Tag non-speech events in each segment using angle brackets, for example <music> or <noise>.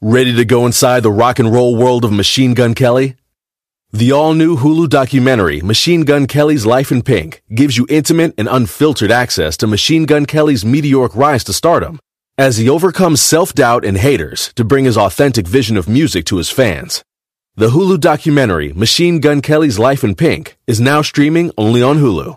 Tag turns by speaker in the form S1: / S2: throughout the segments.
S1: Ready to go inside the rock and roll world of Machine Gun Kelly? The all new Hulu documentary, Machine Gun Kelly's Life in Pink, gives you intimate and unfiltered access to Machine Gun Kelly's meteoric rise to stardom as he overcomes self doubt and haters to bring his authentic vision of music to his fans. The Hulu documentary, Machine Gun Kelly's Life in Pink, is now streaming only on Hulu.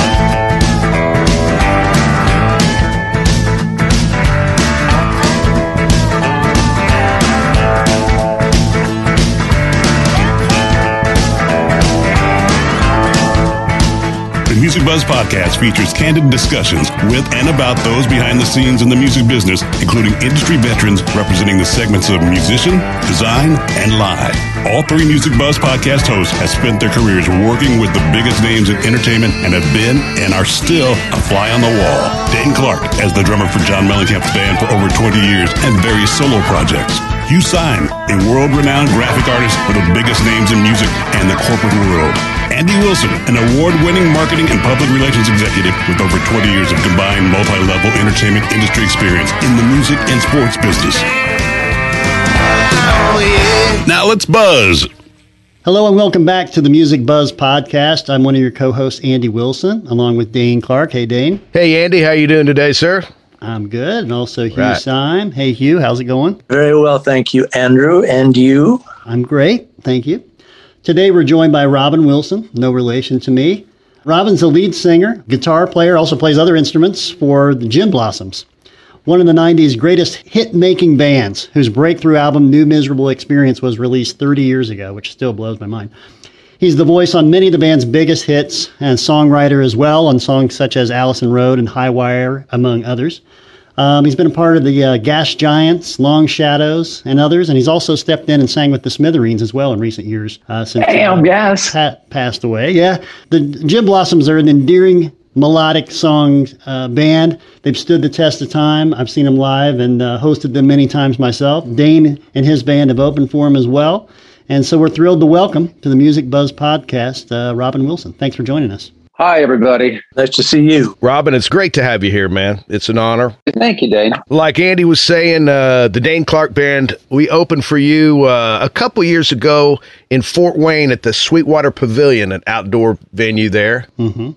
S2: Music Buzz Podcast features candid discussions with and about those behind the scenes in the music business, including industry veterans representing the segments of musician, design, and live. All three Music Buzz podcast hosts have spent their careers working with the biggest names in entertainment and have been and are still a fly on the wall. Dane Clark as the drummer for John Mellencamp's band for over 20 years and various solo projects. Hugh Syme, a world-renowned graphic artist for the biggest names in music and the corporate world. Andy Wilson, an award-winning marketing and public relations executive with over 20 years of combined multi-level entertainment industry experience in the music and sports business. Now let's buzz.
S3: Hello and welcome back to the Music Buzz podcast. I'm one of your co-hosts, Andy Wilson, along with Dane Clark. Hey, Dane.
S4: Hey, Andy. How you doing today, sir?
S3: I'm good, and also Hugh
S4: Right.
S3: Syme. Hey, Hugh. How's it going?
S5: Very well, thank you, Andrew. And you?
S3: I'm great, thank you. Today we're joined by Robin Wilson, no relation to me. Robin's a lead singer, guitar player, also plays other instruments for the Gin Blossoms, one of the 90s greatest hit making bands whose breakthrough album, New Miserable Experience, was released 30 years ago, which still blows my mind. He's the voice on many of the band's biggest hits and songwriter as well on songs such as Allison Road and High Wire, among others. Um, he's been a part of the uh, Gas Giants, Long Shadows, and others, and he's also stepped in and sang with the Smithereens as well in recent years uh, since
S5: Damn,
S3: uh,
S5: Gas.
S3: Pat passed away. Yeah, the Gin Blossoms are an endearing melodic song uh, band. They've stood the test of time. I've seen them live and uh, hosted them many times myself. Dane and his band have opened for them as well. And so we're thrilled to welcome to the Music Buzz podcast uh, Robin Wilson. Thanks for joining us.
S5: Hi, everybody. Nice to see you.
S4: Robin, it's great to have you here, man. It's an honor.
S5: Thank you, Dane.
S4: Like Andy was saying, uh, the Dane Clark Band, we opened for you uh, a couple years ago in Fort Wayne at the Sweetwater Pavilion, an outdoor venue there.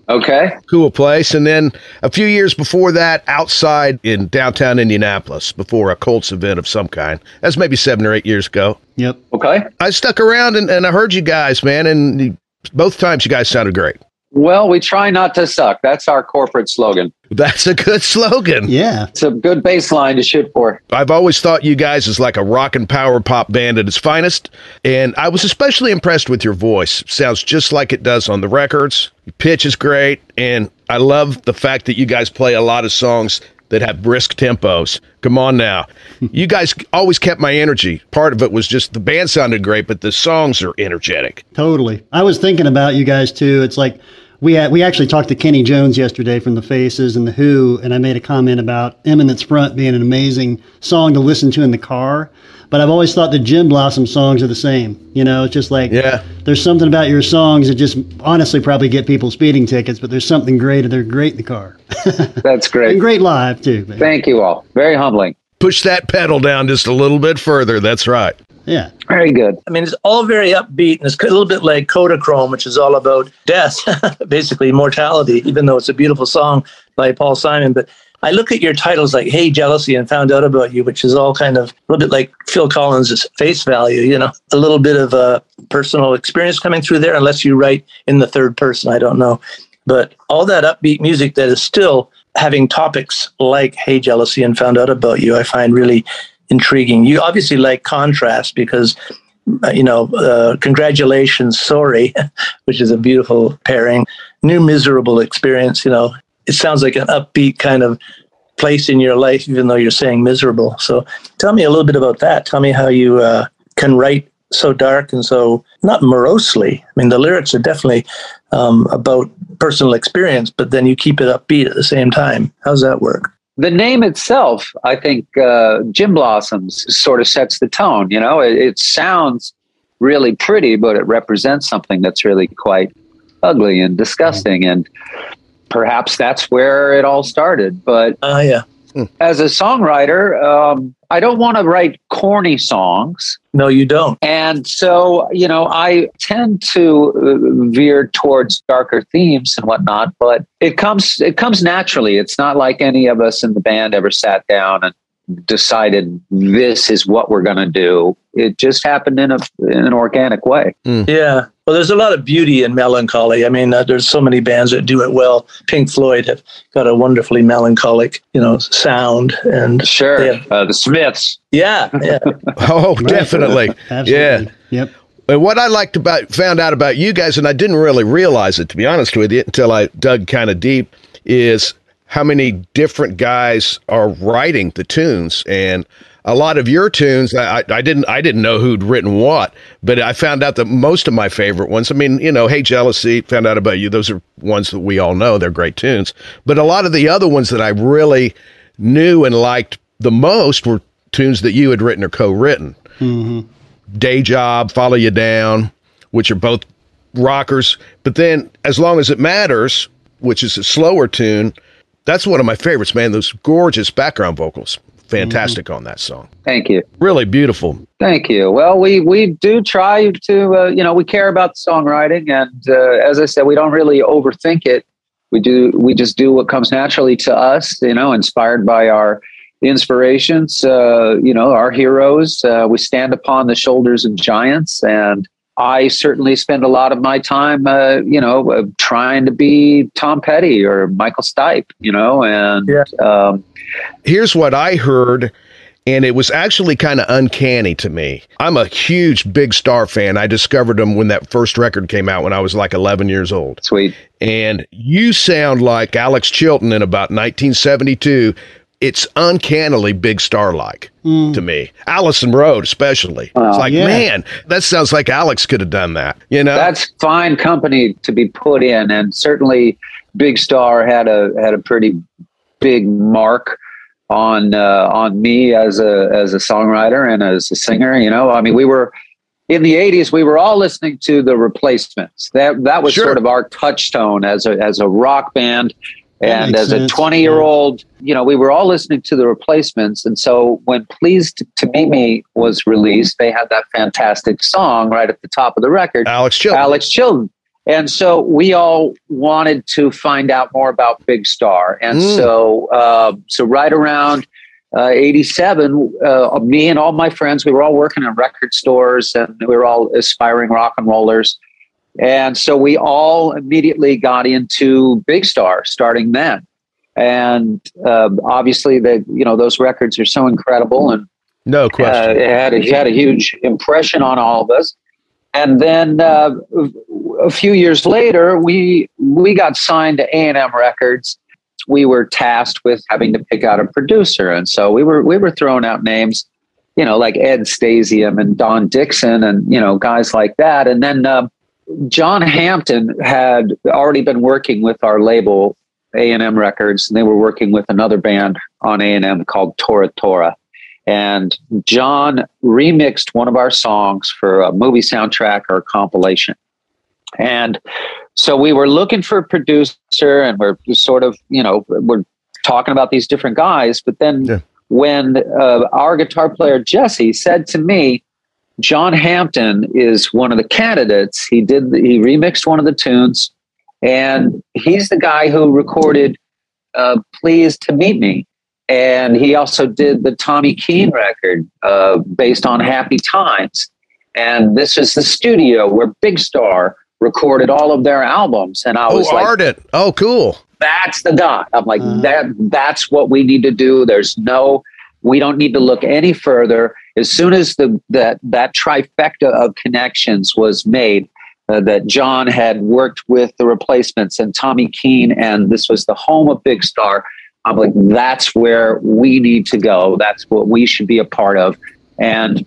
S5: Okay.
S4: Cool place. And then a few years before that, outside in downtown Indianapolis, before a Colts event of some kind. That's maybe seven or eight years ago.
S3: Yep.
S5: Okay.
S4: I stuck around and, and I heard you guys, man, and both times you guys sounded great.
S5: Well, we try not to suck. That's our corporate slogan.
S4: That's a good slogan.
S3: Yeah.
S5: It's a good baseline to shoot for.
S4: I've always thought you guys is like a rock and power pop band at its finest. And I was especially impressed with your voice. Sounds just like it does on the records. Your pitch is great. And I love the fact that you guys play a lot of songs that have brisk tempos. Come on now. <laughs> you guys always kept my energy. Part of it was just the band sounded great, but the songs are energetic.
S3: Totally. I was thinking about you guys too. It's like we had, we actually talked to Kenny Jones yesterday from the Faces and the Who, and I made a comment about Eminence Front being an amazing song to listen to in the car. But I've always thought the Gin Blossom songs are the same. You know, it's just like
S4: yeah.
S3: there's something about your songs that just honestly probably get people speeding tickets, but there's something great and they're great in the car. <laughs>
S5: That's great.
S3: and great live too.
S5: Man. Thank you all. Very humbling.
S4: Push that pedal down just a little bit further. That's right.
S3: Yeah.
S5: Very good.
S6: I mean, it's all very upbeat, and it's a little bit like Kodachrome, which is all about death, <laughs> basically mortality, even though it's a beautiful song by Paul Simon. But I look at your titles like Hey Jealousy and Found Out About You, which is all kind of a little bit like Phil Collins' face value, you know, a little bit of a personal experience coming through there, unless you write in the third person. I don't know. But all that upbeat music that is still having topics like Hey Jealousy and Found Out About You, I find really intriguing. You obviously like contrast because, uh, you know, uh, congratulations, sorry, <laughs> which is a beautiful pairing. New miserable experience, you know, it sounds like an upbeat kind of place in your life, even though you're saying miserable. So tell me a little bit about that. Tell me how you uh, can write so dark and so not morosely. I mean, the lyrics are definitely um, about personal experience, but then you keep it upbeat at the same time. How's that work?
S5: The name itself, I think, uh, Gin Blossoms sort of sets the tone. You know, it, it sounds really pretty, but it represents something that's really quite ugly and disgusting. And perhaps that's where it all started. But
S6: uh, yeah.
S5: As a songwriter, um, I don't want to write corny songs.
S6: No, you don't.
S5: And so, you know, I tend to uh, veer towards darker themes and whatnot, but it comes it comes naturally. It's not like any of us in the band ever sat down and decided this is what we're going to do. It just happened in a in an organic way.
S6: Mm. Yeah. Well, there's a lot of beauty in melancholy. I mean, uh, there's so many bands that do it well. Pink Floyd have got a wonderfully melancholic, you know, sound. And
S5: sure, have, uh, the Smiths.
S6: Yeah, yeah. <laughs>
S4: oh, definitely.
S3: Absolutely.
S4: Yeah.
S3: Yep.
S4: And what I liked about found out about you guys, and I didn't really realize it to be honest with you until I dug kind of deep, is how many different guys are writing the tunes. And a lot of your tunes I, I didn't i didn't know who'd written what but i found out that most of my favorite ones i mean you know hey jealousy found out about you those are ones that we all know they're great tunes. But a lot of the other ones that i really knew and liked the most were tunes that you had written or co-written.
S3: Mm-hmm.
S4: day job follow you down which are both rockers. But then as long as it matters which is a slower tune that's one of my favorites, man. Those gorgeous background vocals. Fantastic mm-hmm. on that song.
S5: Thank you.
S4: Really beautiful.
S5: Thank you. Well, we we do try to, uh, you know, we care about the songwriting, and uh, as I said, we don't really overthink it. We do. We just do what comes naturally to us. You know, inspired by our inspirations. Uh, you know, our heroes. Uh, we stand upon the shoulders of giants, and I certainly spend a lot of my time, uh, you know, uh, trying to be Tom Petty or Michael Stipe, you know, and
S6: yeah.
S5: um,
S4: here's what I heard. And it was actually kind of uncanny to me. I'm a huge Big Star fan. I discovered them when that first record came out when I was like 11 years old.
S5: Sweet.
S4: And you sound like Alex Chilton in about 1972 it's uncannily big star like mm. to me. Allison Road, especially. It's like,
S3: yeah.
S4: man, that sounds like Alex could have done that. You know,
S5: that's fine company to be put in, and certainly Big Star had a had a pretty big mark on uh, on me as a as a songwriter and as a singer. You know, I mean, we were in the 80s we were all listening to the replacements that that was
S4: sure.
S5: sort of our touchstone as a as a rock band and as
S3: sense.
S5: a 20 year old, you know, we were all listening to the replacements. And so when Pleased to Meet Me was released, they had that fantastic song right at the top of the record
S4: Alex Chilton.
S5: Alex Chilton. And so we all wanted to find out more about Big Star. And
S4: Mm.
S5: so, uh, so right around uh, 87, uh, me and all my friends, we were all working in record stores and we were all aspiring rock and rollers. And so we all immediately got into Big Star starting then. And uh, obviously, the you know those records are so incredible, and
S4: no question,
S5: uh, it had a, it had a huge impression on all of us. And then uh, a few years later, we we got signed to A and M Records. We were tasked with having to pick out a producer, and so we were we were throwing out names, you know, like Ed Stasium and Don Dixon, and you know, guys like that. And then uh, John Hampton had already been working with our label A and M Records, and they were working with another band on A and M called Tora Tora and John remixed one of our songs for a movie soundtrack or a compilation. And so we were looking for a producer and we're sort of, you know, we're talking about these different guys. But then yeah. when uh, our guitar player, Jesse, said to me, John Hampton is one of the candidates. He did, he remixed one of the tunes and he's the guy who recorded uh, Pleased to Meet Me and he also did the Tommy Keene record uh, based on Happy Times. And this is the studio where Big Star recorded all of their albums. And I was
S4: oh,
S5: like,
S4: Ardent. Oh, cool.
S5: That's the guy. I'm like, uh, that. That's what we need to do. There's no, we don't need to look any further. As soon as the that that trifecta of connections was made, uh, that John had worked with the replacements and Tommy Keene, and this was the home of Big Star I'm like, that's where we need to go. That's what we should be a part of. And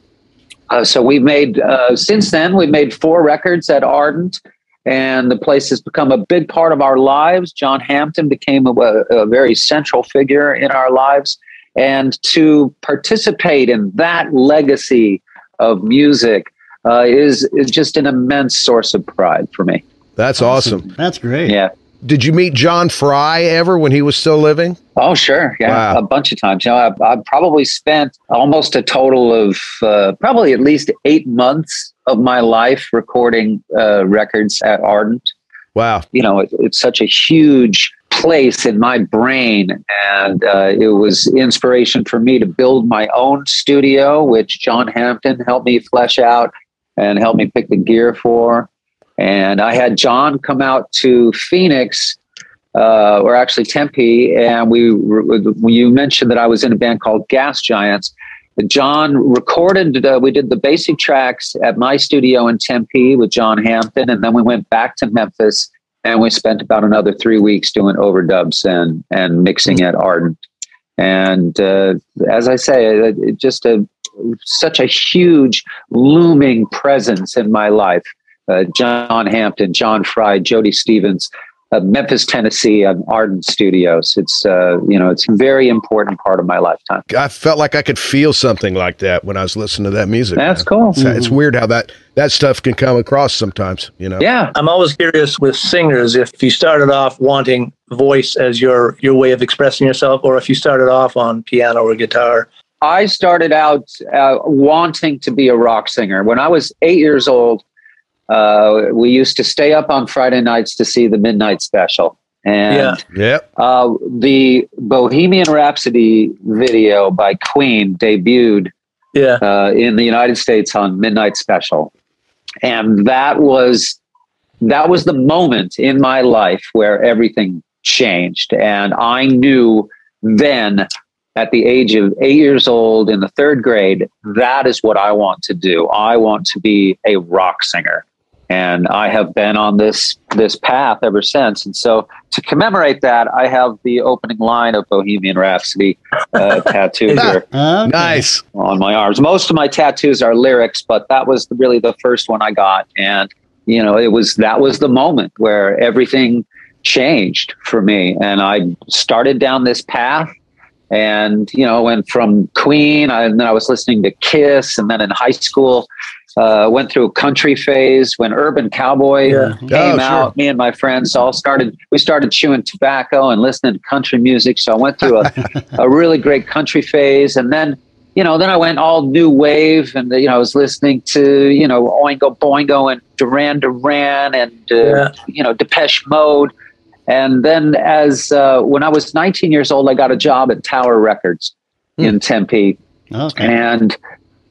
S5: uh, so we've made, uh, since then, we've made four records at Ardent, and the place has become a big part of our lives. John Hampton became a, a very central figure in our lives. And to participate in that legacy of music uh, is, is just an immense source of pride for me.
S4: That's awesome.
S3: That's great.
S5: Yeah.
S4: Did you meet John Fry ever when he was still living?
S5: Oh, sure. Yeah, wow. a bunch of times. You know, I've, I've probably spent almost a total of uh, probably at least eight months of my life recording uh, records at Ardent.
S4: Wow.
S5: You know, it, it's such a huge place in my brain. And uh, it was inspiration for me to build my own studio, which John Hampton helped me flesh out and helped me pick the gear for. And I had John come out to Phoenix, uh, or actually Tempe, and we you mentioned that I was in a band called Gas Giants. John recorded. Uh, we did the basic tracks at my studio in Tempe with John Hampton, and then we went back to Memphis, and we spent about another three weeks doing overdubs and and mixing at Ardent. And uh, as I say, it, it just a such a huge looming presence in my life uh, John Hampton, John Fry, Jody Stephens, uh, Memphis, Tennessee, and Ardent Studios. It's uh, you know it's a very important part of my lifetime.
S4: I felt like I could feel something like that when I was listening to that music.
S5: That's man. cool.
S4: It's, mm-hmm. it's, weird how that that stuff can come across sometimes. You know.
S5: Yeah,
S6: I'm always curious with singers if you started off wanting voice as your your way of expressing yourself, or if you started off on piano or guitar.
S5: I started out uh, wanting to be a rock singer when I was eight years old. Uh, we used to stay up on Friday nights to see the midnight special. And
S4: yeah. Yep.
S5: Uh, the Bohemian Rhapsody video by Queen debuted
S6: yeah.
S5: uh, in the United States on Midnight Special. And that was that was the moment in my life where everything changed. And I knew then at the age of eight years old in the third grade, that is what I want to do. I want to be a rock singer and I have been on this this path ever since. And so, to commemorate that, I have the opening line of Bohemian Rhapsody uh, <laughs> tattooed here.
S4: Okay. Nice
S5: on my arms. Most of my tattoos are lyrics, but that was really the first one I got, and you know, it was that was the moment where everything changed for me, and I started down this path. And you know, went from Queen, and then I was listening to Kiss, and then in high school, uh, went through a country phase when Urban Cowboy yeah. came oh, out. Me and my friends all started. We started chewing tobacco and listening to country music. So I went through a, <laughs> a really great country phase, and then you know, then I went all new wave, and you know, I was listening to you know Oingo Boingo and Duran Duran and uh, yeah. you know Depeche Mode. And then, as uh, when I was 19 years old, I got a job at Tower Records hmm. in Tempe, okay. and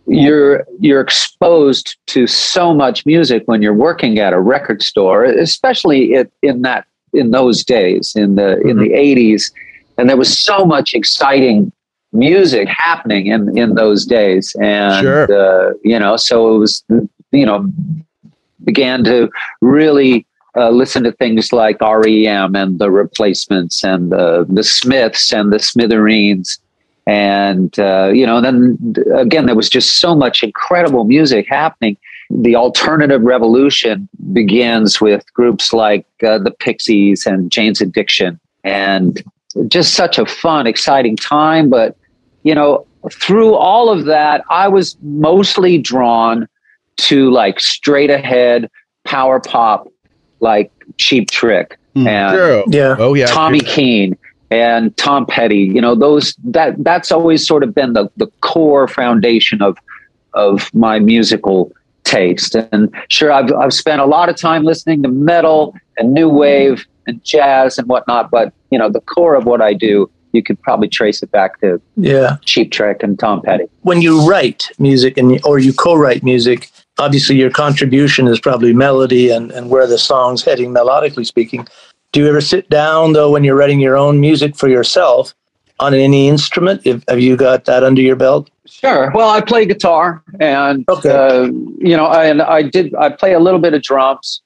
S5: you're you're exposed to so much music when you're working at a record store, especially it, in that in those days in the in the 80s and there was so much exciting music happening in in those days. And
S4: Sure.
S5: uh, you know so it was you know began to really uh, listen to things like REM and the Replacements and the the Smiths and the Smithereens and uh, you know then again there was just so much incredible music happening the alternative revolution begins with groups like uh, the Pixies and Jane's Addiction and just such a fun exciting time but you know through all of that I was mostly drawn to like straight ahead power pop like Cheap Trick and
S4: Sure.
S6: Yeah.
S4: Oh yeah.
S5: Tommy Keene and Tom Petty. You know, those that that's always sort of been the the core foundation of of my musical taste. And sure, I've I've spent a lot of time listening to metal and new wave and jazz and whatnot. But you know, the core of what I do, you could probably trace it back to
S6: Yeah.
S5: Cheap Trick and Tom Petty.
S6: When you write music and or you co-write music, obviously your contribution is probably melody and, and where the song's heading melodically speaking. Do you ever sit down though when you're writing your own music for yourself on any instrument? If, have you got that under your belt?
S5: Sure. Well, I play guitar, and
S6: Okay.
S5: uh, you know, I, and I did. I play a little bit of drums.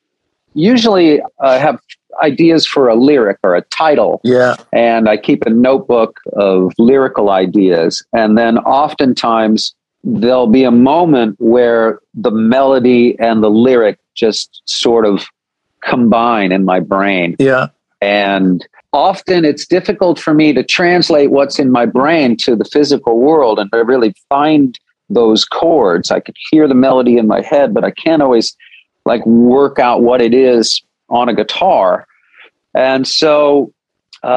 S5: Usually, I have ideas for a lyric or a title,
S6: Yeah.
S5: and I keep a notebook of lyrical ideas. And then, oftentimes, there'll be a moment where the melody and the lyric just sort of combine in my brain
S6: Yeah.
S5: and often it's difficult for me to translate what's in my brain to the physical world and to really find those chords. I could hear the melody in my head, but I can't always like work out what it is on a guitar. And so uh,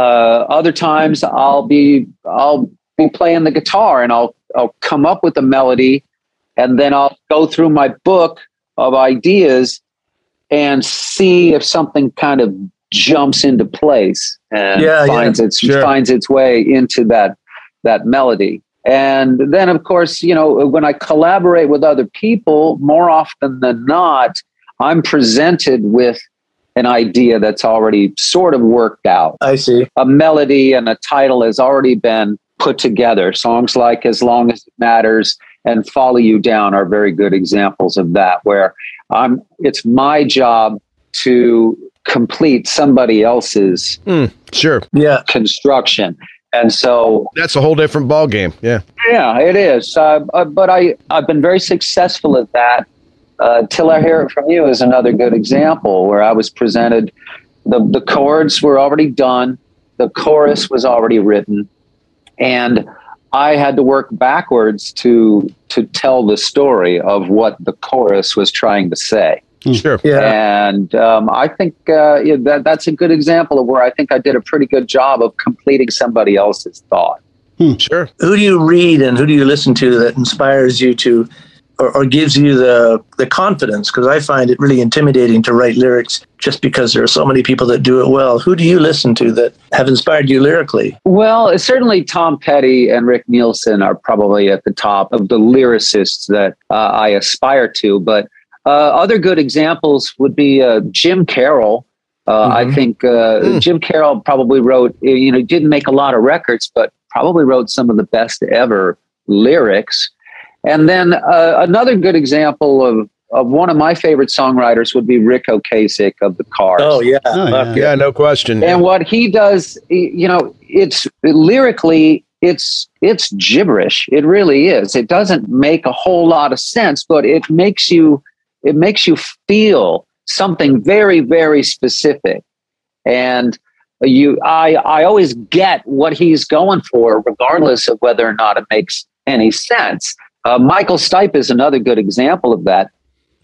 S5: other times I'll be I'll be playing the guitar and I'll I'll come up with a melody and then I'll go through my book of ideas and see if something kind of jumps into place and
S6: Yeah, yeah.
S5: finds its
S4: Sure.
S5: finds its way into that that melody. And then of course, you know, when I collaborate with other people, more often than not, I'm presented with an idea that's already sort of worked out.
S6: I see.
S5: A melody and a title has already been put together. Songs like As Long as It Matters and Follow You Down are very good examples of that, where I'm it's my job to complete somebody else's
S4: Sure.
S6: Yeah.
S5: construction. And so
S4: That's a whole different ball game. Yeah.
S5: yeah, it is. Uh, uh, but I, I've been very successful at that. Uh, Till I Hear It From You is another good example where I was presented, the, the chords were already done, the chorus was already written, and I had to work backwards to, to tell the story of what the chorus was trying to say.
S4: Sure.
S6: Yeah.
S5: And um, I think uh, yeah, that, that's a good example of where I think I did a pretty good job of completing somebody else's thought.
S4: Sure.
S6: who do you read and who do you listen to that inspires you to or, or gives you the the confidence because i find it really intimidating to write lyrics just because there are so many people that do it well who do you listen to that have inspired you lyrically
S5: Well, certainly Tom Petty and Rick Nielsen are probably at the top of the lyricists that uh, I aspire to. But uh, other good examples would be uh, Jim Carroll. Uh, I think uh, Jim Carroll probably wrote, you know, didn't make a lot of records, but probably wrote some of the best ever lyrics. And then uh, another good example of, of one of my favorite songwriters would be Ric Ocasek of the Cars.
S6: oh yeah
S3: Oh, yeah.
S4: Yeah, no question.
S5: And what he does, you know, it's lyrically, it's it's gibberish. It really is. It doesn't make a whole lot of sense, but it makes you it makes you feel something very very specific. And you, I, I always get what he's going for, regardless of whether or not it makes any sense. Uh, Michael Stipe is another good example of that.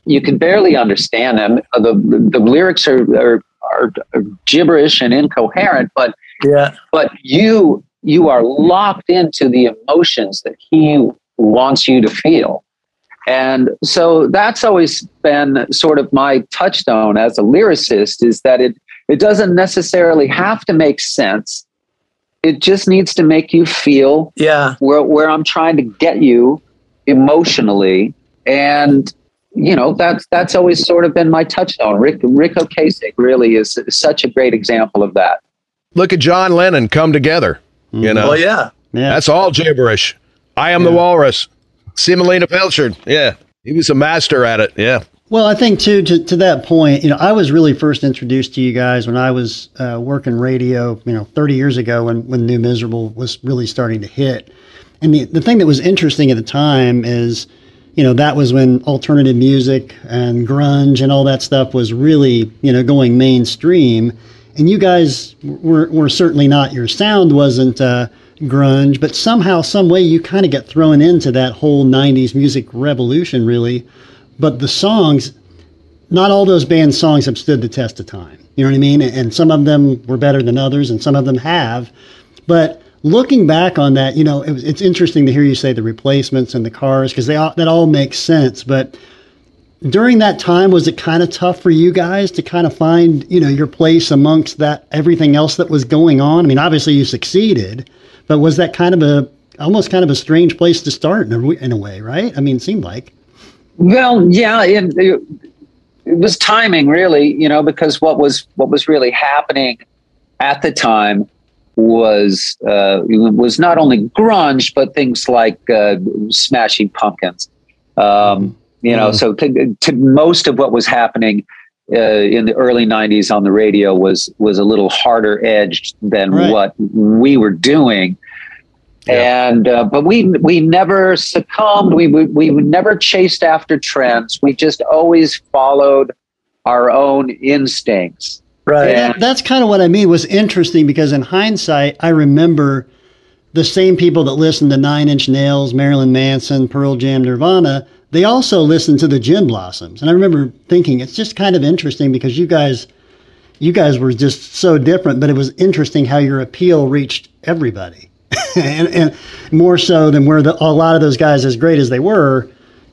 S5: You can barely understand him. Uh, The, the, the lyrics are, are, are gibberish and incoherent, but
S6: yeah
S5: but you you are locked into the emotions that he wants you to feel and so that's always been sort of my touchstone as a lyricist is that it it doesn't necessarily have to make sense it just needs to make you feel
S6: yeah
S5: where where I'm trying to get you emotionally, and you know that's that's always sort of been my touchstone. Rick Ric Ocasek really is, is such a great example of that.
S4: Look at John Lennon come together. You know,
S6: Oh yeah.
S3: Yeah.
S4: that's all gibberish. I am the walrus. Semolina Pilchard. Yeah, he was a master at it. Yeah.
S3: Well, I think too to, to that point, you know, I was really first introduced to you guys when I was uh, working radio, you know, 30 years ago when when New Miserable was really starting to hit. And the the thing that was interesting at the time is, you know, that was when alternative music and grunge and all that stuff was really, you know, going mainstream. And you guys were were certainly not your sound wasn't uh, grunge, but somehow, some way, you kind of get thrown into that whole '90s music revolution, really. But the songs not all those band songs have stood the test of time. You know what i mean? And some of them were better than others and some of them have. But looking back on that you know it it's interesting to hear you say the replacements and the cars because they all, that all makes sense but during that time was it kind of tough for you guys to kind of find you know your place amongst that everything else that was going on i mean obviously you succeeded but was that kind of a almost kind of a strange place to start in a, in a way right i mean it seemed like
S5: Well, yeah, it, it, it was timing, really. You know, because what was what was really happening at the time was uh, was not only grunge, but things like uh, Smashing Pumpkins. Um, you know,
S3: Mhm.
S5: so to, to most of what was happening uh, in the early '90s on the radio was was a little harder edged than
S3: Right.
S5: what we were doing and uh, but we we never succumbed. We, we we never chased after trends. We just always followed our own instincts.
S6: Right.
S3: That's kind of what I mean It was interesting because in hindsight, I remember the same people that listened to Nine Inch Nails, Marilyn Manson, Pearl Jam, Nirvana. They also listened to the Gin Blossoms, and I remember thinking it's just kind of interesting because you guys, you guys were just so different, but it was interesting how your appeal reached everybody, <laughs> and, and more so than where the, a lot of those guys, as great as they were,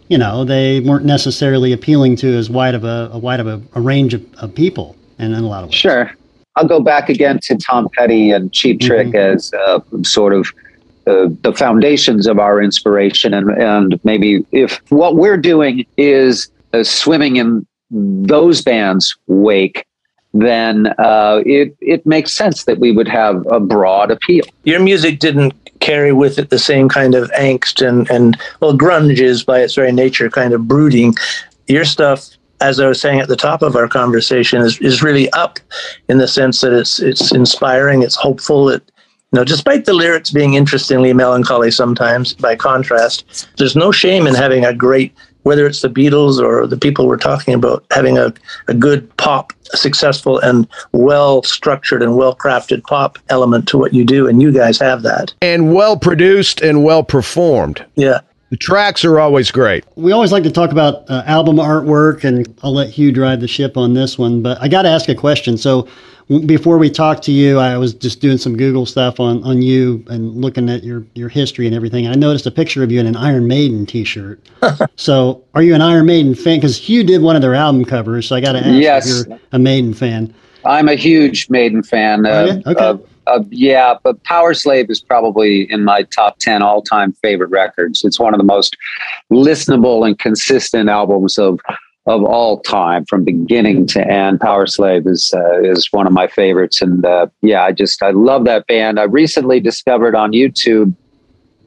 S3: you know, they weren't necessarily appealing to as wide of a, a wide of a, a range of, of people, and in a lot of ways.
S5: Sure. I'll go back again to Tom Petty and Cheap Trick as uh, sort of uh, the foundations of our inspiration. And, and maybe if what we're doing is uh, swimming in those bands' wake, then uh, it, it makes sense that we would have a broad appeal.
S6: Your music didn't carry with it the same kind of angst and, and well, grunge is by its very nature kind of brooding. Your stuff, as I was saying at the top of our conversation, is, is really up in the sense that it's it's inspiring, it's hopeful. It you know, despite the lyrics being interestingly melancholy sometimes, by contrast, there's no shame in having a great, whether it's the Beatles or the people we're talking about, having a, a good pop, successful and well structured and well crafted pop element to what you do. And you guys have that.
S4: And well produced and well performed.
S6: Yeah.
S4: The tracks are always great.
S3: We always like to talk about uh, album artwork, and I'll let Hugh drive the ship on this one. But I got to ask a question. So w- before we talk to you, I was just doing some Google stuff on, on you and looking at your, your history and everything. And I noticed a picture of you in an Iron Maiden T-shirt. <laughs> so are you an Iron Maiden fan? Because Hugh did one of their album covers, so I got to ask
S5: Yes.
S3: if you're a Maiden fan.
S5: I'm a huge Maiden fan. Uh.
S3: Okay.
S5: uh, uh, yeah, but Powerslave is probably in my top 10 all time favorite records. It's one of the most listenable and consistent albums of of all time from beginning to end. Powerslave is uh, is one of my favorites, and uh, yeah, I just I love that band. I recently discovered on YouTube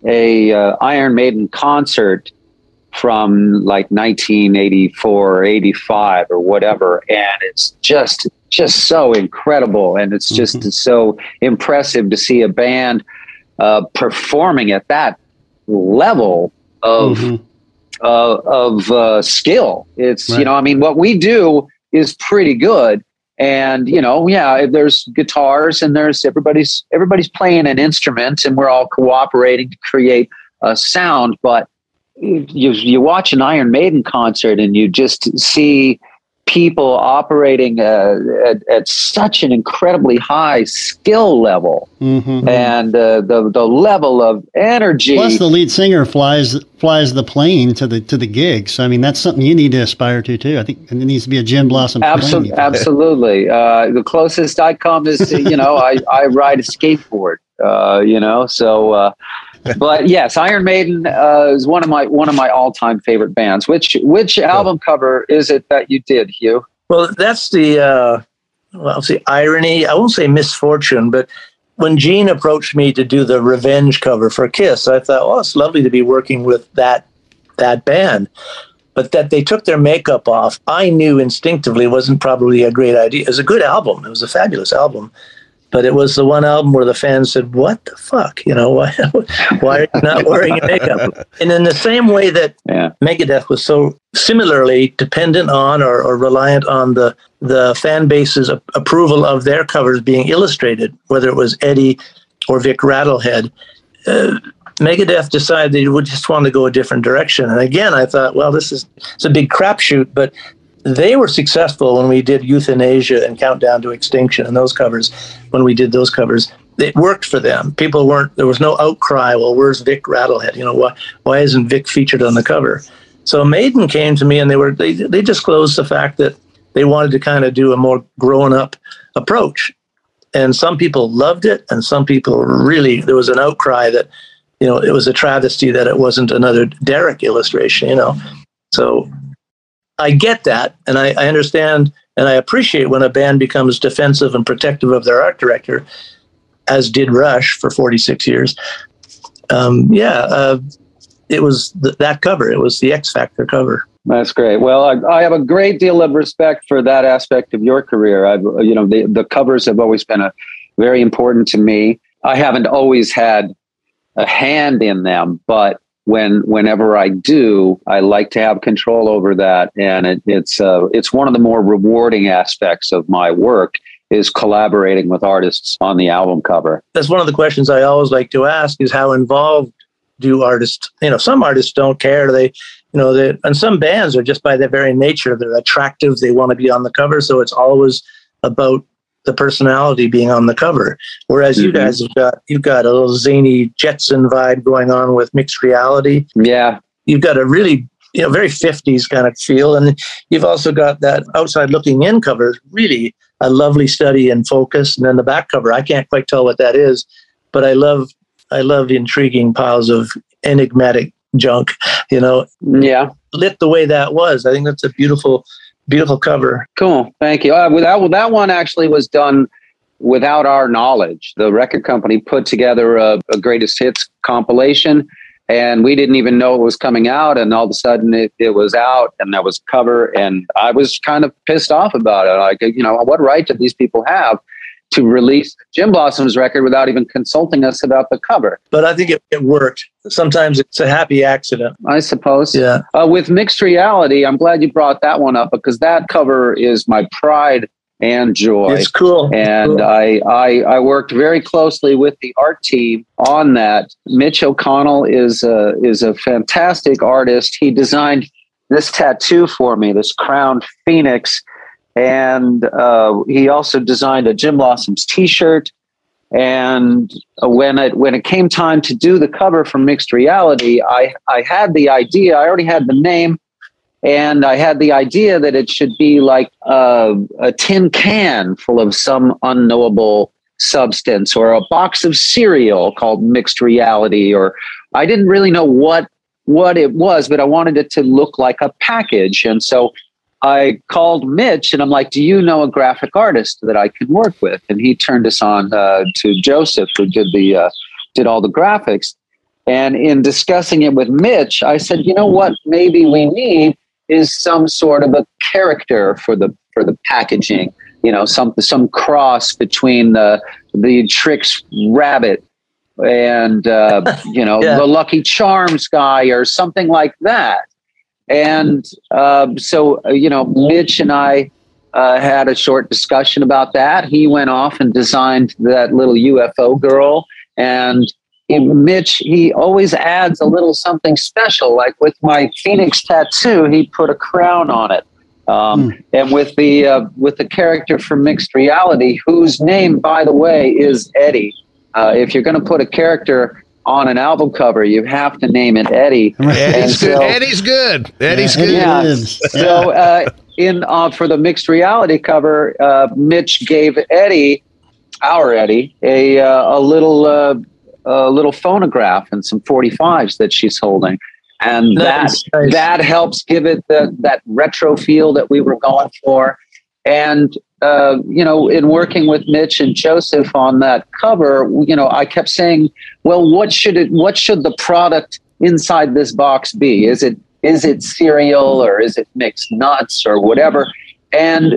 S5: a uh, Iron Maiden concert from like 1984 or 85 or whatever and it's just just so incredible and it's just so impressive to see a band uh, performing at that level of
S3: Mhm.
S5: uh, of uh, skill it's
S3: Right.
S5: you know i mean what we do is pretty good and you know yeah there's guitars and there's everybody's everybody's playing an instrument and we're all cooperating to create a sound but you you watch an Iron Maiden concert and you just see people operating uh, at, at such an incredibly high skill level
S3: Mhm.
S5: and uh, the the level of energy.
S3: Plus, the lead singer flies flies the plane to the to the gig. So I mean, that's something you need to aspire to too. I think and it needs to be a Gin Blossom.
S5: Absolutely, absolutely. Uh, the closest I come is, you know, I, I ride a skateboard. Uh, you know, so uh, but yes, Iron Maiden uh, is one of my one of my all time favorite bands. Which which album cover is it that you did, Hugh?
S6: Well, that's the uh, well, I'll say irony. I won't say misfortune, but when Gene approached me to do the Revenge cover for Kiss, I thought, oh, it's lovely to be working with that that band. But that they took their makeup off, I knew instinctively wasn't probably a great idea. It was a good album. It was a fabulous album but it was the one album where the fans said, "What the fuck? You know, why <laughs> why are you not wearing makeup?" <laughs> And in the same way that yeah. Megadeth was so similarly dependent on or, or reliant on the the fan base's a- approval of their covers being illustrated, whether it was Eddie or Vic Rattlehead. Uh, Megadeth decided they would just want to go a different direction. And again, I thought, well, this is it's a big crapshoot, but they were successful when we did Youthanasia and Countdown to Extinction and those covers. When we did those covers, it worked for them. People weren't. There was no outcry. Well, where's Vic Rattlehead? You know why? Why isn't Vic featured on the cover? So Maiden came to me and they were they they disclosed the fact that they wanted to kind of do a more grown up approach, and some people loved it, and some people really there was an outcry that you know it was a travesty that it wasn't another Derek illustration. You know, so I get that, and I, I, understand and I appreciate when a band becomes defensive and protective of their art director, as did Rush for 46 years. Um, yeah, uh, it was th- that cover. It was the X Factor cover.
S5: That's great. Well, I, I, have a great deal of respect for that aspect of your career. I've, you know, the, the covers have always been a very important to me. I haven't always had a hand in them, but when whenever I do, I like to have control over that, and it, it's uh, it's one of the more rewarding aspects of my work is collaborating with artists on the album cover.
S6: That's one of the questions I always like to ask: is how involved do artists? You know, some artists don't care. They, you know, they, and some bands are just by their very nature they're attractive. They want to be on the cover, so it's always about the personality being on the cover. Whereas mm-hmm. you guys have got you've got a little zany Jetson vibe going on with mixed reality.
S5: Yeah.
S6: You've got a really you know very 50s kind of feel and you've also got that outside looking in cover really a lovely study in focus and then the back cover i can't quite tell what that is but i love i love intriguing piles of enigmatic junk you know
S5: yeah
S6: lit the way that was i think that's a beautiful beautiful cover.
S5: Cool, thank you. Uh, that that one actually was done without our knowledge. The record company put together a, a, greatest hits compilation, and we didn't even know it was coming out. And all of a sudden, it, it was out, and that was cover. And I was kind of pissed off about it. Like, you know, what right do these people have to release Gin Blossom's record without even consulting us about the cover.
S6: But I think it, it worked. Sometimes it's a happy accident.
S5: I suppose.
S6: Yeah.
S5: Uh, with mixed reality, I'm glad you brought that one up because that cover is my pride and joy.
S6: It's cool.
S5: And
S6: cool.
S5: I, I, I worked very closely with the art team on that. Mitch O'Connell is a, is a fantastic artist. He designed this tattoo for me, this crowned phoenix and uh, he also designed a Gin Blossoms T-shirt. And when it when it came time to do the cover for Mixed Reality, I I had the idea. I already had the name, and I had the idea that it should be like a, a tin can full of some unknowable substance, or a box of cereal called Mixed Reality, or I didn't really know what what it was, but I wanted it to look like a package, and so I called Mitch and I'm like, "Do you know a graphic artist that I can work with?" And he turned us on uh, to Joseph, who did the uh, did all the graphics. And in discussing it with Mitch, I said, "You know what? Maybe we need is some sort of a character for the for the packaging. You know, some some cross between the the Trix rabbit and uh, <laughs> you know yeah. the Lucky Charms guy or something like that." And uh, so, you know, Mitch and I uh, had a short discussion about that. He went off and designed that little UFO girl. And Mitch, he always adds a little something special. Like with my Phoenix tattoo, he put a crown on it. Um, mm. And with the uh, with the character from Mixed Reality, whose name, by the way, is Eddie. Uh, if you're going to put a character on an album cover, you have to name it Eddie. <laughs>
S4: Eddie's, so, good. Eddie's good. Eddie's yeah,
S5: good. Yeah. so uh, in uh, for the mixed reality cover, uh, Mitch gave Eddie, our Eddie, a uh, a little uh, a little phonograph and some 45s that she's holding. And nice, that nice. that helps give it the, that retro feel that we were going for. And uh, you know, in working with Mitch and Joseph on that cover, you know, I kept saying, "Well, what should it? What should the product inside this box be? Is it is it cereal or is it mixed nuts or whatever?" And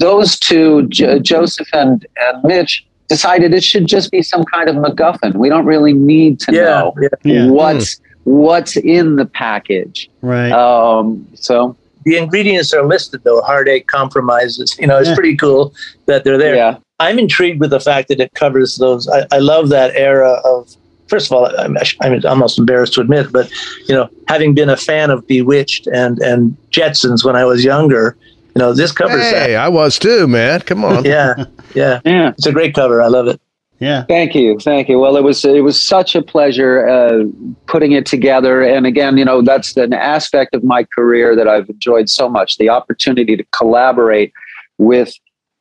S5: those two, J- Joseph and, and Mitch, decided it should just be some kind of MacGuffin. We don't really need to yeah, know yeah, yeah. what's mm. what's in the package.
S3: Right.
S5: Um, so
S6: the ingredients are listed though. Heartache compromises you know it's pretty cool that they're there. Yeah. i'm intrigued with the fact that it covers those. I, I love that era of first of all I'm, I'm almost embarrassed to admit but you know having been a fan of bewitched and and jetsons when i was younger you know this covers
S4: hey, that. i was too man. Come on. <laughs>
S6: Yeah yeah. Yeah. It's a great cover. I love it
S3: yeah.
S5: Thank you. Thank you. Well, it was it was such a pleasure uh, putting it together. And again, you know, that's an aspect of my career that I've enjoyed so much: the opportunity to collaborate with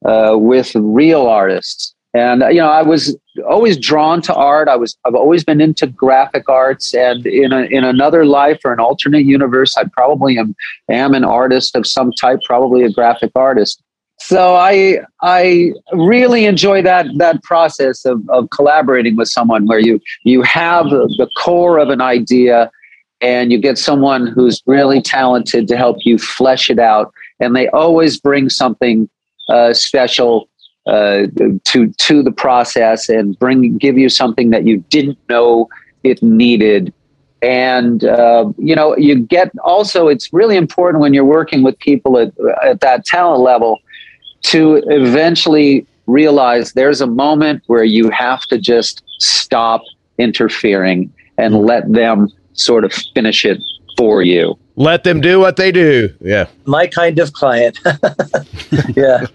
S5: uh, with real artists. And you know, I was always drawn to art. I was I've always been into graphic arts. And in a, in another life or an alternate universe, I probably am am an artist of some type, probably a graphic artist so I I really enjoy that that process of, of collaborating with someone where you you have the core of an idea and you get someone who's really talented to help you flesh it out. And they always bring something uh, special uh, to to the process and bring give you something that you didn't know it needed. And uh, you know you get also it's really important when you're working with people at, at that talent level to eventually realize there's a moment where you have to just stop interfering and let them sort of finish it for you.
S4: Let them do what they do. Yeah.
S6: My kind of client. <laughs> yeah.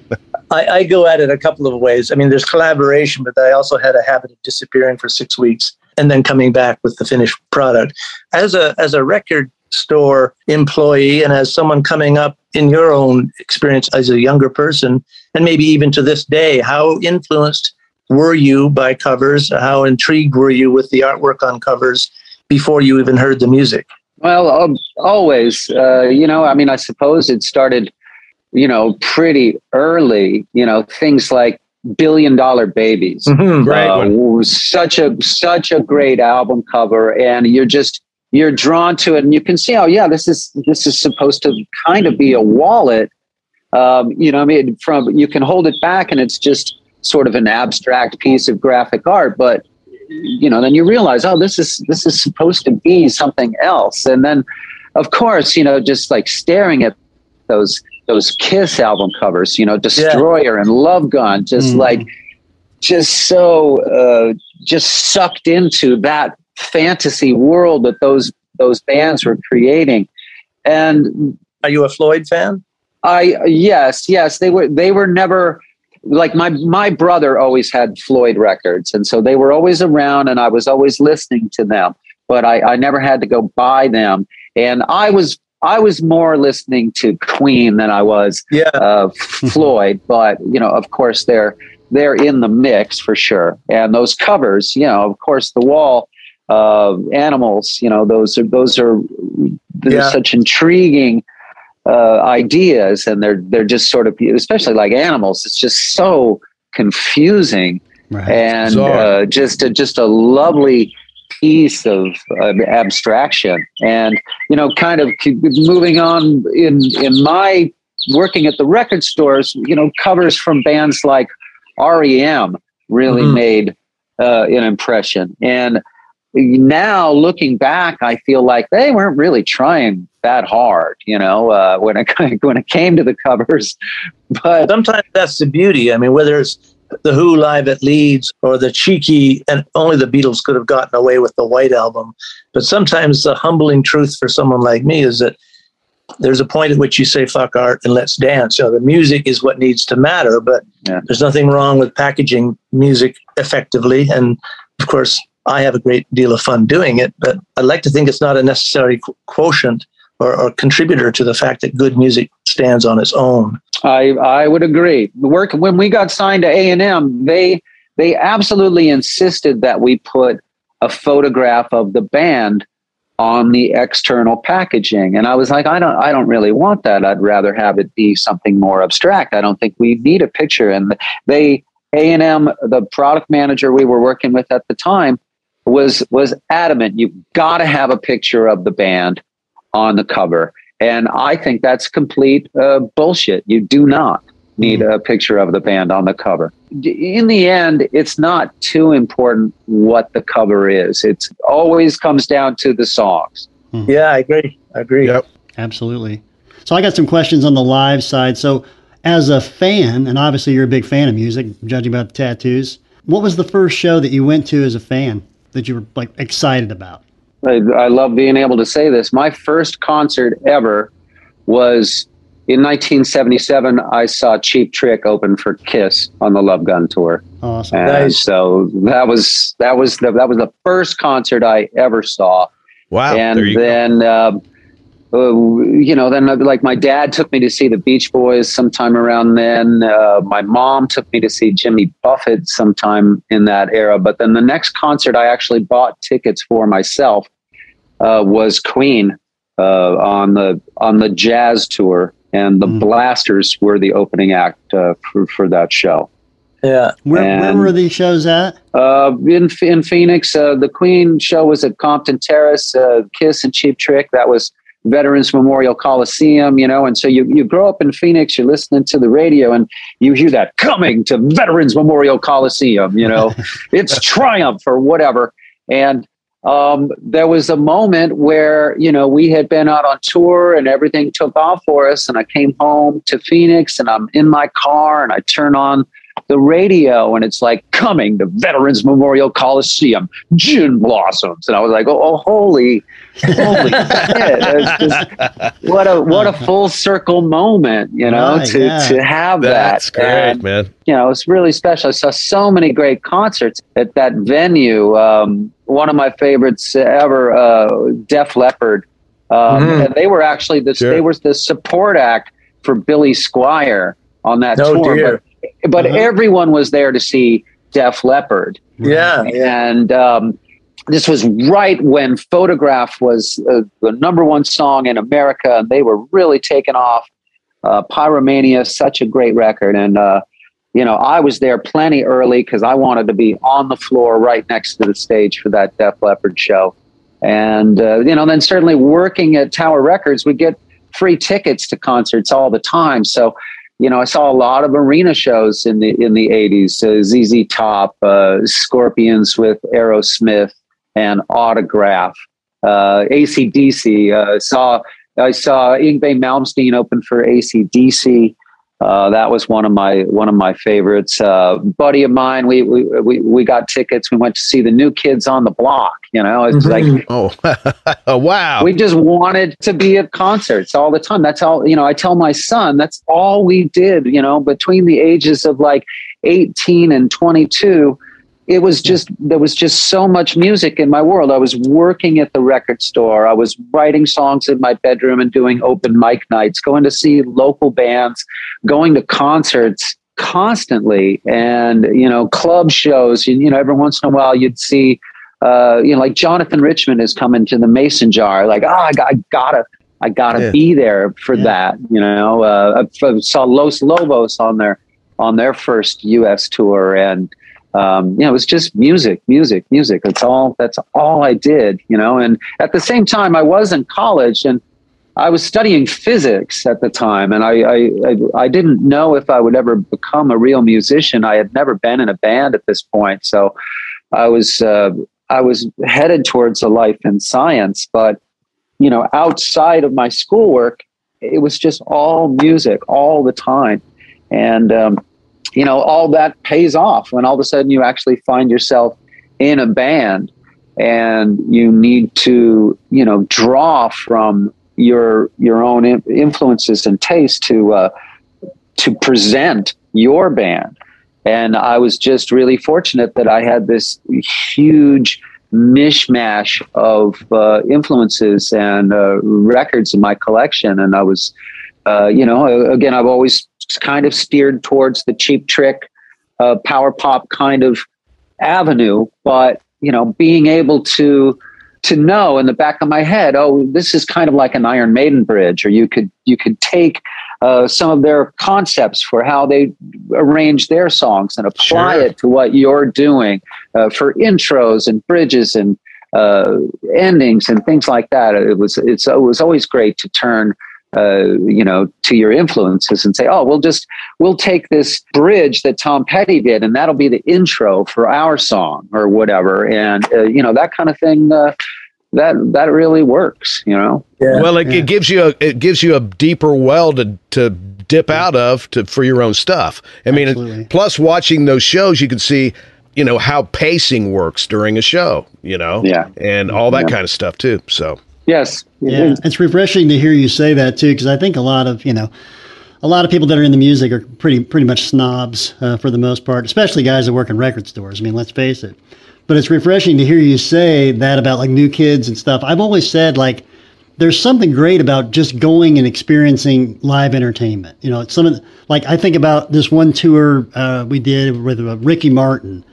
S6: I, I, go at it a couple of ways. I mean, there's collaboration, but I also had a habit of disappearing for six weeks and then coming back with the finished product. As a as a record store employee and as someone coming up in your own experience as a younger person, and maybe even to this day, how influenced were you by covers? How intrigued were you with the artwork on covers before you even heard the music?
S5: Well, um, always. Uh, you know, I mean, I suppose it started, you know, pretty early. You know, things like billion dollar babies
S4: mm-hmm, great uh,
S5: such a such a great album cover and you're just you're drawn to it and you can see oh yeah this is this is supposed to kind of be a wallet um, you know i mean from you can hold it back and it's just sort of an abstract piece of graphic art but you know then you realize oh this is this is supposed to be something else and then of course you know just like staring at those those kiss album covers you know destroyer yeah. and love gun just mm. like just so uh, just sucked into that fantasy world that those those bands were creating. And
S6: are you a Floyd fan?
S5: I yes, yes. They were they were never like my my brother always had Floyd records, and so they were always around, and I was always listening to them. But I, I never had to go buy them, and I was I was more listening to Queen than I was
S6: yeah.
S5: uh, Floyd. <laughs> But you know, of course, they're they're in the mix for sure. And those covers, you know, of course, the wall uh, animals. You know, those are those are yeah. such intriguing uh, ideas, and they're they're just sort of, especially like animals. It's just so confusing right. and uh, just a, just a lovely piece of uh, abstraction. And you know, kind of moving on in in my working at the record stores, you know, covers from bands like REM really mm-hmm. made uh, an impression. And now looking back, I feel like they weren't really trying that hard, you know, uh, when it <laughs> when it came to the covers. <laughs> But
S6: sometimes that's the beauty. I mean, whether it's the Who live at Leeds or the cheeky, and only the Beatles could have gotten away with the White Album. But sometimes the humbling truth for someone like me is that there's a point at which you say fuck art and let's dance. You know, the music is what needs to matter, but yeah. there's nothing wrong with packaging music effectively. And of course, I have a great deal of fun doing it, but I'd like to think it's not a necessary quotient or, or, contributor to the fact that good music stands on its own.
S5: I I would agree. The work when we got signed to A and M, they they absolutely insisted that we put a photograph of the band on the external packaging and i was like i don't i don't really want that i'd rather have it be something more abstract i don't think we need a picture and they a&m the product manager we were working with at the time was was adamant you've got to have a picture of the band on the cover and i think that's complete uh, bullshit you do not need mm-hmm. a picture of the band on the cover. In the end, it's not too important what the cover is. It always comes down to the songs.
S6: Hmm. Yeah, I agree. I agree. Yep.
S3: Absolutely. So I got some questions on the live side. So as a fan, and obviously you're a big fan of music, judging by the tattoos, what was the first show that you went to as a fan that you were like excited about?
S5: I, I love being able to say this. My first concert ever was in 1977, I saw Cheap Trick open for Kiss on the Love Gun tour.
S3: Awesome.
S5: And nice. so that was that was the that was the first concert I ever saw.
S4: Wow.
S5: And then uh, uh, you know, then uh, like my dad took me to see the Beach Boys sometime around then. Uh, my mom took me to see Jimmy Buffett sometime in that era. But then the next concert I actually bought tickets for myself uh, was Queen uh, on the on the jazz tour and the mm. Blasters were the opening act uh, for, for that show.
S6: Yeah,
S3: where, and, where were these shows at?
S5: Uh, in in Phoenix, uh, the Queen show was at Compton Terrace. Uh, Kiss and Cheap Trick that was Veterans Memorial Coliseum. You know, and so you you grow up in Phoenix, you're listening to the radio, and you hear that coming to Veterans Memorial Coliseum. You know, <laughs> it's triumph or whatever, and um, there was a moment where you know we had been out on tour and everything took off for us and i came home to phoenix and i'm in my car and i turn on the radio and it's like coming to veterans memorial coliseum Gin Blossoms and i was like oh, oh holy holy <laughs> shit just, what a what a full circle moment you know right, to yeah. to have
S4: that's
S5: that
S4: great and, man
S5: you know it's really special i saw so many great concerts at that venue um, one of my favorites ever, uh, Def Leppard. Um, mm-hmm. And they were actually the sure. they were the support act for Billy Squier on that
S6: oh,
S5: tour.
S6: Dear.
S5: But, but uh-huh. everyone was there to see Def Leppard.
S6: Yeah,
S5: and um, this was right when Photograph was uh, the number one song in America, and they were really taking off. Uh, Pyromania, such a great record, and uh, you know, I was there plenty early because I wanted to be on the floor right next to the stage for that Def Leppard show. And, uh, you know, then certainly working at Tower Records, we get free tickets to concerts all the time. So, you know, I saw a lot of arena shows in the in the 80s, uh, ZZ Top, uh, Scorpions with Aerosmith and Autograph, uh, ACDC. Uh, saw I saw Yngwie Malmsteen open for ACDC. Uh, that was one of my one of my favorites. Uh, buddy of mine, we, we we we got tickets. We went to see the new kids on the block. You know, it's mm-hmm. like <laughs>
S4: oh, oh <laughs> wow.
S5: We just wanted to be at concerts all the time. That's all. You know, I tell my son that's all we did. You know, between the ages of like eighteen and twenty two it was just there was just so much music in my world. I was working at the record store. I was writing songs in my bedroom and doing open mic nights going to see local bands going to concerts constantly. And you know club shows you, you know every once in a while you'd see uh, you know like jonathan richman is coming to the mason jar. Like oh i, got, I gotta i gotta yeah. be there for yeah. that you know uh, i saw los lobos on their on their first us tour. And um, you know, it was just music, music, music. That's all. That's all I did. You know, and at the same time, I was in college and I was studying physics at the time, and I, I, I, I didn't know if I would ever become a real musician. I had never been in a band at this point, so I was uh, I was headed towards a life in science. But you know, outside of my schoolwork, it was just all music all the time, and um, you know, all that pays off when all of a sudden you actually find yourself in a band and you need to, you know, draw from your your own influences and taste to uh, to present your band. And I was just really fortunate that I had this huge mishmash of uh, influences and uh, records in my collection, and I was, uh, you know, again, I've always kind of steered towards the cheap trick uh, power pop kind of avenue, but you know, being able to to know in the back of my head, oh, this is kind of like an Iron Maiden bridge, or you could you could take uh, some of their concepts for how they arrange their songs and apply
S4: Sure.
S5: it to what you're doing uh, for intros and bridges and uh, endings and things like that. It was it's it was always great to turn. Uh, you know, to your influences and say, oh, we'll just we'll take this bridge that Tom Petty did, and that'll be the intro for our song or whatever, and uh, you know that kind of thing. Uh, that that really works, you know.
S4: well, it, it gives you a it gives you a deeper well to to dip out of to for your own stuff. I mean, plus watching those shows, you can see you know how pacing works during a show. You know,
S5: Yeah.
S4: and all that
S3: Yeah.
S4: kind of stuff too. So
S5: Yes.
S3: Yeah, it's refreshing to hear you say that too, because I think a lot of you know, a lot of people that are in the music are pretty pretty much snobs uh, for the most part, especially guys that work in record stores. I mean, let's face it. But it's refreshing to hear you say that about like new kids and stuff. I've always said like there's something great about just going and experiencing live entertainment. You know, it's some of the, like I think about this one tour uh, we did with uh, Ricky Martin,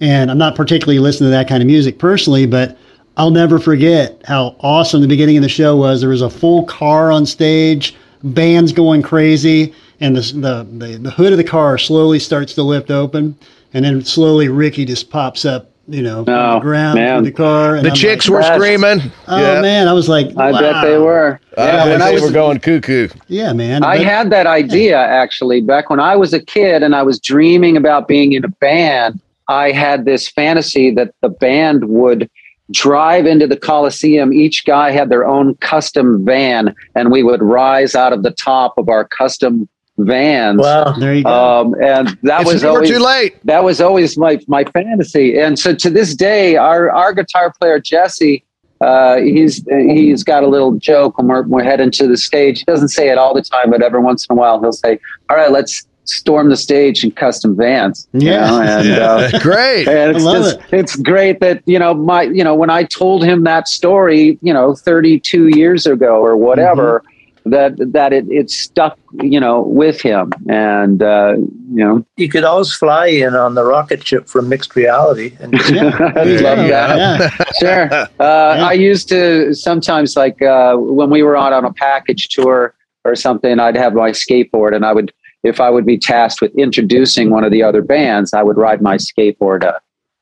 S3: and I'm not particularly listening to that kind of music personally, but I'll never forget how awesome the beginning of the show was. There was a full car on stage, bands going crazy, and the the the, the hood of the car slowly starts to lift open, and then slowly Ricky just pops up. You know, from
S5: Oh,
S3: the ground
S5: man.
S3: through the car. and
S4: the
S3: I'm
S4: chicks
S3: like,
S4: were screaming.
S3: Oh
S4: Yeah.
S3: man, I was like,
S5: I bet they
S3: wow.
S5: were.
S4: I
S5: Yeah,
S4: bet
S5: when I
S4: they
S5: was
S4: were going cuckoo.
S3: Yeah, man.
S5: I
S3: but-
S5: had that idea actually back when I was a kid and I was dreaming about being in a band. I had this fantasy that the band would drive into the Coliseum. Each guy had their own custom van, and we would rise out of the top of our custom vans.
S6: Wow.
S3: There you go.
S5: Um, and that
S4: It's
S5: was
S4: never
S5: always
S4: too late.
S5: that was always my my fantasy. And so to this day, our our guitar player Jesse, uh, he's he's got a little joke when we're, we're heading to the stage. He doesn't say it all the time, but every once in a while he'll say, "All right, let's storm the stage in custom vans." you
S3: Yeah.
S5: know, <laughs> and uh, <laughs>
S4: Great.
S5: and it's
S3: I love
S5: just
S3: it.
S5: it's great that you know my you know when I told him that story you know 32 years ago or whatever
S3: Mm-hmm.
S5: that that it it stuck you know with him and uh, you know
S6: You could always fly in on the rocket ship from mixed reality. And <laughs>
S5: I
S3: There
S5: love
S3: go.
S5: that.
S3: Yeah.
S5: Sure. Uh, I used to sometimes like uh, when we were out on a package tour or something, I'd have my skateboard and I would, if I would be tasked with introducing one of the other bands, I would ride my skateboard uh,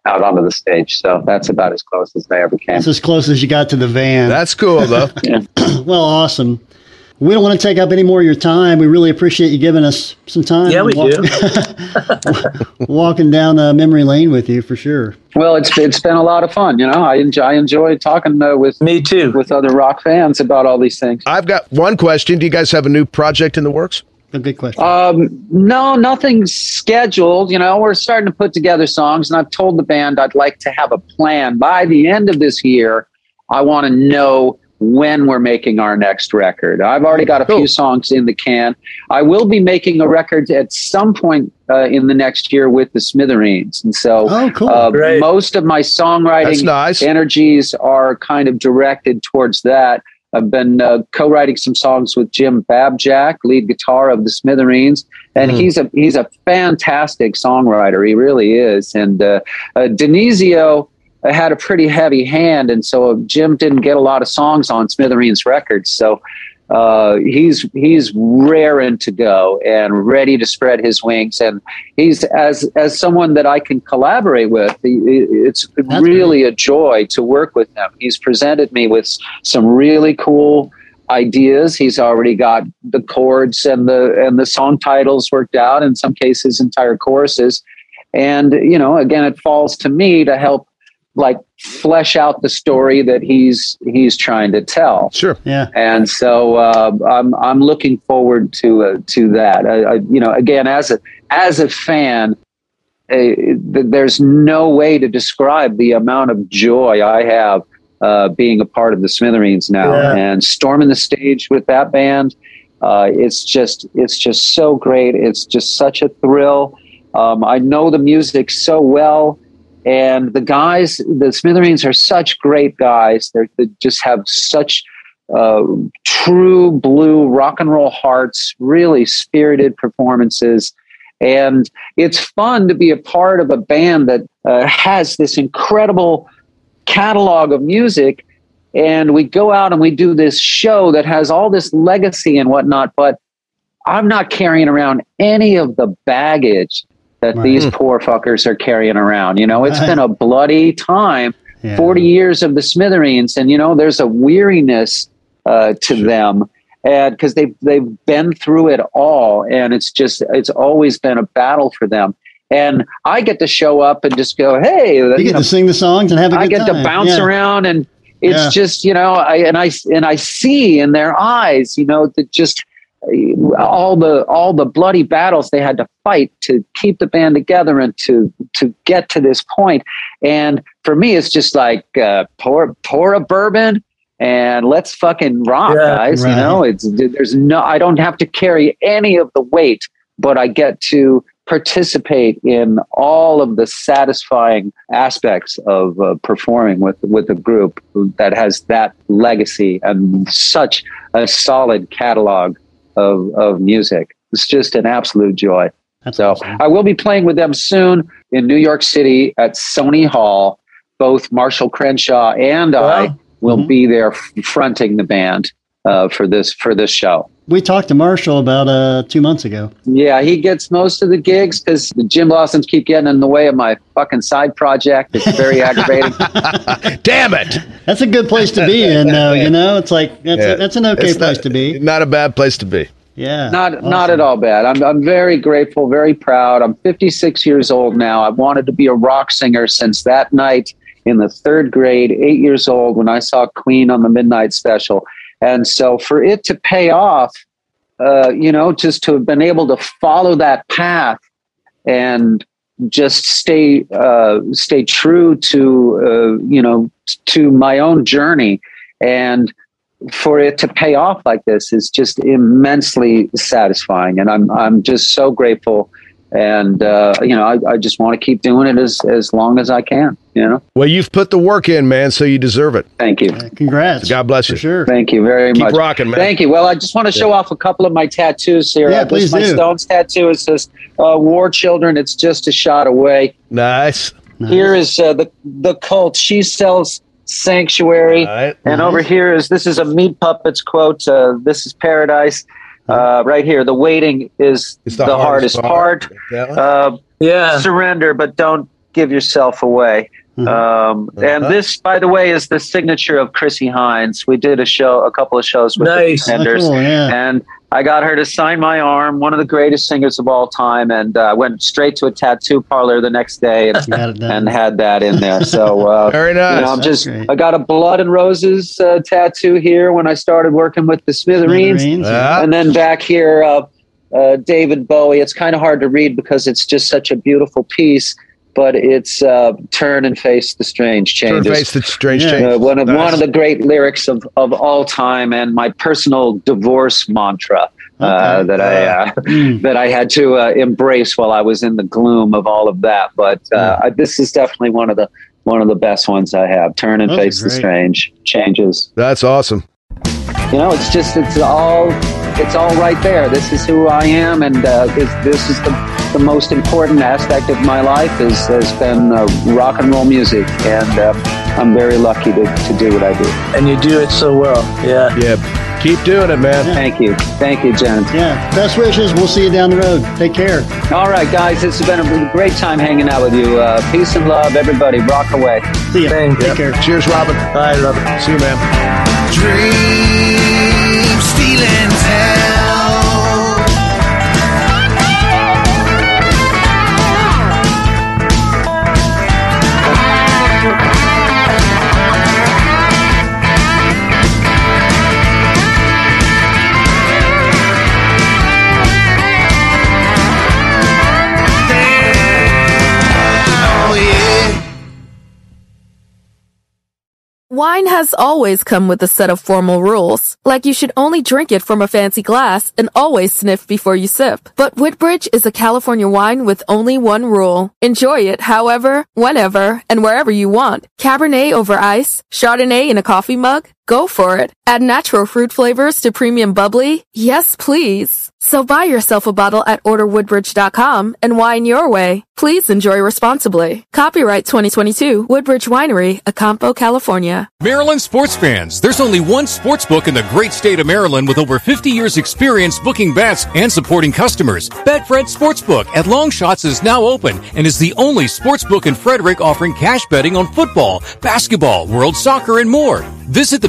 S5: out onto the stage. So that's about as close as I ever came.
S3: That's as close as you got to the van.
S4: That's cool though. <laughs>
S3: well, awesome. We don't want to take up any more of your time. We really appreciate you giving us some time.
S6: Yeah, we
S3: Walk-
S6: do. <laughs>
S3: walking down uh, memory lane with you for sure.
S5: Well, it's it's been a lot of fun. You know, I enjoy I enjoy talking uh, with
S6: me too
S5: with other rock fans about all these things.
S4: I've got one question. Do you guys have a new project in the works?
S3: A good question.
S5: Um, no, nothing scheduled. You know, we're starting to put together songs, and I've told the band I'd like to have a plan by the end of this year. I want to know when we're making our next record. I've already got a few songs in the can. I will be making a record at some point uh, in the next year with the Smithereens, and so
S3: Oh, cool.
S5: uh, most of my songwriting
S4: nice.
S5: energies are kind of directed towards that. I've been uh, co-writing some songs with Jim Babjak, lead guitar of the Smithereens, and
S4: Mm.
S5: he's a he's a fantastic songwriter. He really is. And uh, uh, DiNizio had a pretty heavy hand, and so Jim didn't get a lot of songs on Smithereens records. So uh, he's he's raring to go and ready to spread his wings. And he's as as someone that I can collaborate with. It's really a joy to work with him. He's presented me with some really cool ideas. He's already got the chords and the and the song titles worked out. In some cases, entire choruses. And you know, again, it falls to me to help like flesh out the story that he's he's trying to tell.
S4: Sure.
S3: Yeah.
S5: And so uh, I'm I'm looking forward to uh, to that. I, I, you know, again, as a as a fan, uh, there's no way to describe the amount of joy I have uh, being a part of the Smithereens now
S6: Yeah.
S5: and storming the stage with that band. Uh, it's just it's just so great. It's just such a thrill. Um, I know the music so well, and the guys, the Smithereens are such great guys. They're, they just have such uh, true blue rock and roll hearts, really spirited performances. And it's fun to be a part of a band that uh, has this incredible catalog of music. And we go out and we do this show that has all this legacy and whatnot, but I'm not carrying around any of the baggage that
S3: Right.
S5: these poor fuckers are carrying around. You know, it's
S3: Right.
S5: been a bloody time,
S3: Yeah.
S5: 40 years of the Smithereens, and you know, there's a weariness uh, to them, and because they've they've been through it all, and it's just it's always been a battle for them. And I get to show up and just go, hey,
S3: You get
S5: know,
S3: to sing the songs and have a good
S5: I get
S3: time.
S5: to bounce
S3: Yeah.
S5: around and it's
S3: Yeah.
S5: just you know I and I and I see in their eyes you know that just all the all the bloody battles they had to fight to keep the band together and to to get to this point. and for me it's just like uh, pour pour a bourbon and let's fucking rock
S6: Yeah,
S5: guys
S3: right.
S5: you know it's there's no I don't have to carry any of the weight but I get to participate in all of the satisfying aspects of uh, performing with with a group that has that legacy and such a solid catalog of of music. It's just an absolute joy.
S3: That's
S5: So
S3: awesome.
S5: I will be playing with them soon in New York City at Sony Hall. Both Marshall Crenshaw and I
S6: Wow.
S5: will
S3: Mhm.
S5: be there fronting the band uh, for this for this show.
S3: We talked to Marshall about uh, two months ago.
S5: Yeah, he gets most of the gigs because the Gin Blossoms keep getting in the way of my fucking side project. It's very <laughs> aggravating. <laughs>
S4: Damn it!
S3: That's a good place to be in, though. You know, it's like that's,
S4: Yeah.
S3: a, that's an okay
S4: It's
S3: place
S4: not-
S3: to be.
S4: Not a bad place to be.
S3: Yeah,
S5: Not
S3: awesome.
S5: not at all bad. I'm I'm very grateful, very proud. I'm 56 years old now. I wanted to be a rock singer since that night in the third grade, eight years old, when I saw Queen on the Midnight Special. And so for it to pay off, uh, you know, just to have been able to follow that path and just stay uh, stay true to uh, you know to my own journey and for it to pay off like this is just immensely satisfying. And i'm i'm just so grateful and uh, you know I, I just want to keep doing it as as long as i can you know
S4: Well, you've put the work in, man, so you deserve it.
S5: thank you
S3: Yeah, congrats.
S4: God bless you.
S3: For sure.
S5: thank you very
S4: Keep
S5: much Keep
S4: rocking, man.
S5: Thank you. Well, I just want to show off a couple of my tattoos here.
S3: Yeah,
S5: Uh, this
S3: please
S5: my
S3: do.
S5: Stones tattoo. It says uh, "War Children." It's just a shot away.
S4: Nice.
S5: Here is uh, the the cult. She sells sanctuary,
S4: All right.
S5: and over here is this is a meat puppets quote. Uh, this is paradise. Uh, right here, the waiting is
S4: It's
S5: the, hardest, part.
S4: That one?
S5: Uh,
S6: Yeah.
S5: surrender, but don't give yourself away.
S3: Mhm.
S5: Um, And
S4: Uh-huh.
S5: this, by the way, is the signature of Chrissie Hynde. We did a show, a couple of shows with
S6: Nice.
S5: the
S3: Oh,
S5: Pretenders,
S3: cool, yeah.
S5: and I got her to sign my arm. One of the greatest singers of all time, and uh, went straight to a tattoo parlor the next day and, <laughs>
S3: Got it done.
S5: and had that in there. So uh, <laughs>
S4: Very
S5: you know,
S4: nice.
S5: I'm
S3: That's
S5: just
S3: great.
S5: I got a blood and roses uh, tattoo here when I started working with the Smithereens.
S3: Smithereens,
S4: Yeah.
S5: And then back here, uh, uh, David Bowie. It's kind of hard to read because it's just such a beautiful piece, but it's uh, turn and face the strange
S4: Turn
S5: changes.
S4: face the strange
S3: Yeah.
S4: change.
S5: Uh, one of
S4: Nice.
S5: one of the great lyrics of, of all time, and my personal divorce mantra uh, that I uh, <laughs>
S3: Mm.
S5: that I had to uh, embrace while I was in the gloom of all of that. But uh, I, this is definitely one of the one of the best ones I have. Turn and
S3: Those are
S5: face the strange changes.
S4: That's awesome.
S5: You know, it's just it's all it's all right there. This is who I am, and uh, this, this is the the most important aspect of my life is has been uh, rock and roll music, and uh, I'm very lucky to, to do what I do.
S6: And you do it so well. Yeah.
S4: Yeah. Keep doing it, man.
S5: Thank you, thank you, Jen.
S3: Yeah. Best wishes. We'll see you down the road. Take care.
S5: All right, guys, it's been a great time hanging out with you. Uh, peace and love, everybody. Rock away.
S3: See you.
S6: Thank
S3: Take
S6: you.
S3: care.
S4: Cheers, Robin.
S6: Bye, love it.
S4: See you, man.
S7: Dream stealing
S8: Wine has always come with a set of formal rules, like you should only drink it from a fancy glass and always sniff before you sip. But Woodbridge is a California wine with only one rule. Enjoy it however, whenever, and wherever you want. Cabernet over ice, Chardonnay in a coffee mug, go for it. Add natural fruit flavors to premium bubbly? Yes, please. So buy yourself a bottle at orderwoodbridge.com and wine your way. Please enjoy responsibly. Copyright 2022 Woodbridge Winery, Acampo, California.
S9: Maryland sports fans, there's only one sports book in the great state of Maryland with over 50 years experience booking bets and supporting customers. Betfred Sportsbook at Longshots is now open and is the only sports book in Frederick offering cash betting on football, basketball, world soccer, and more. Visit the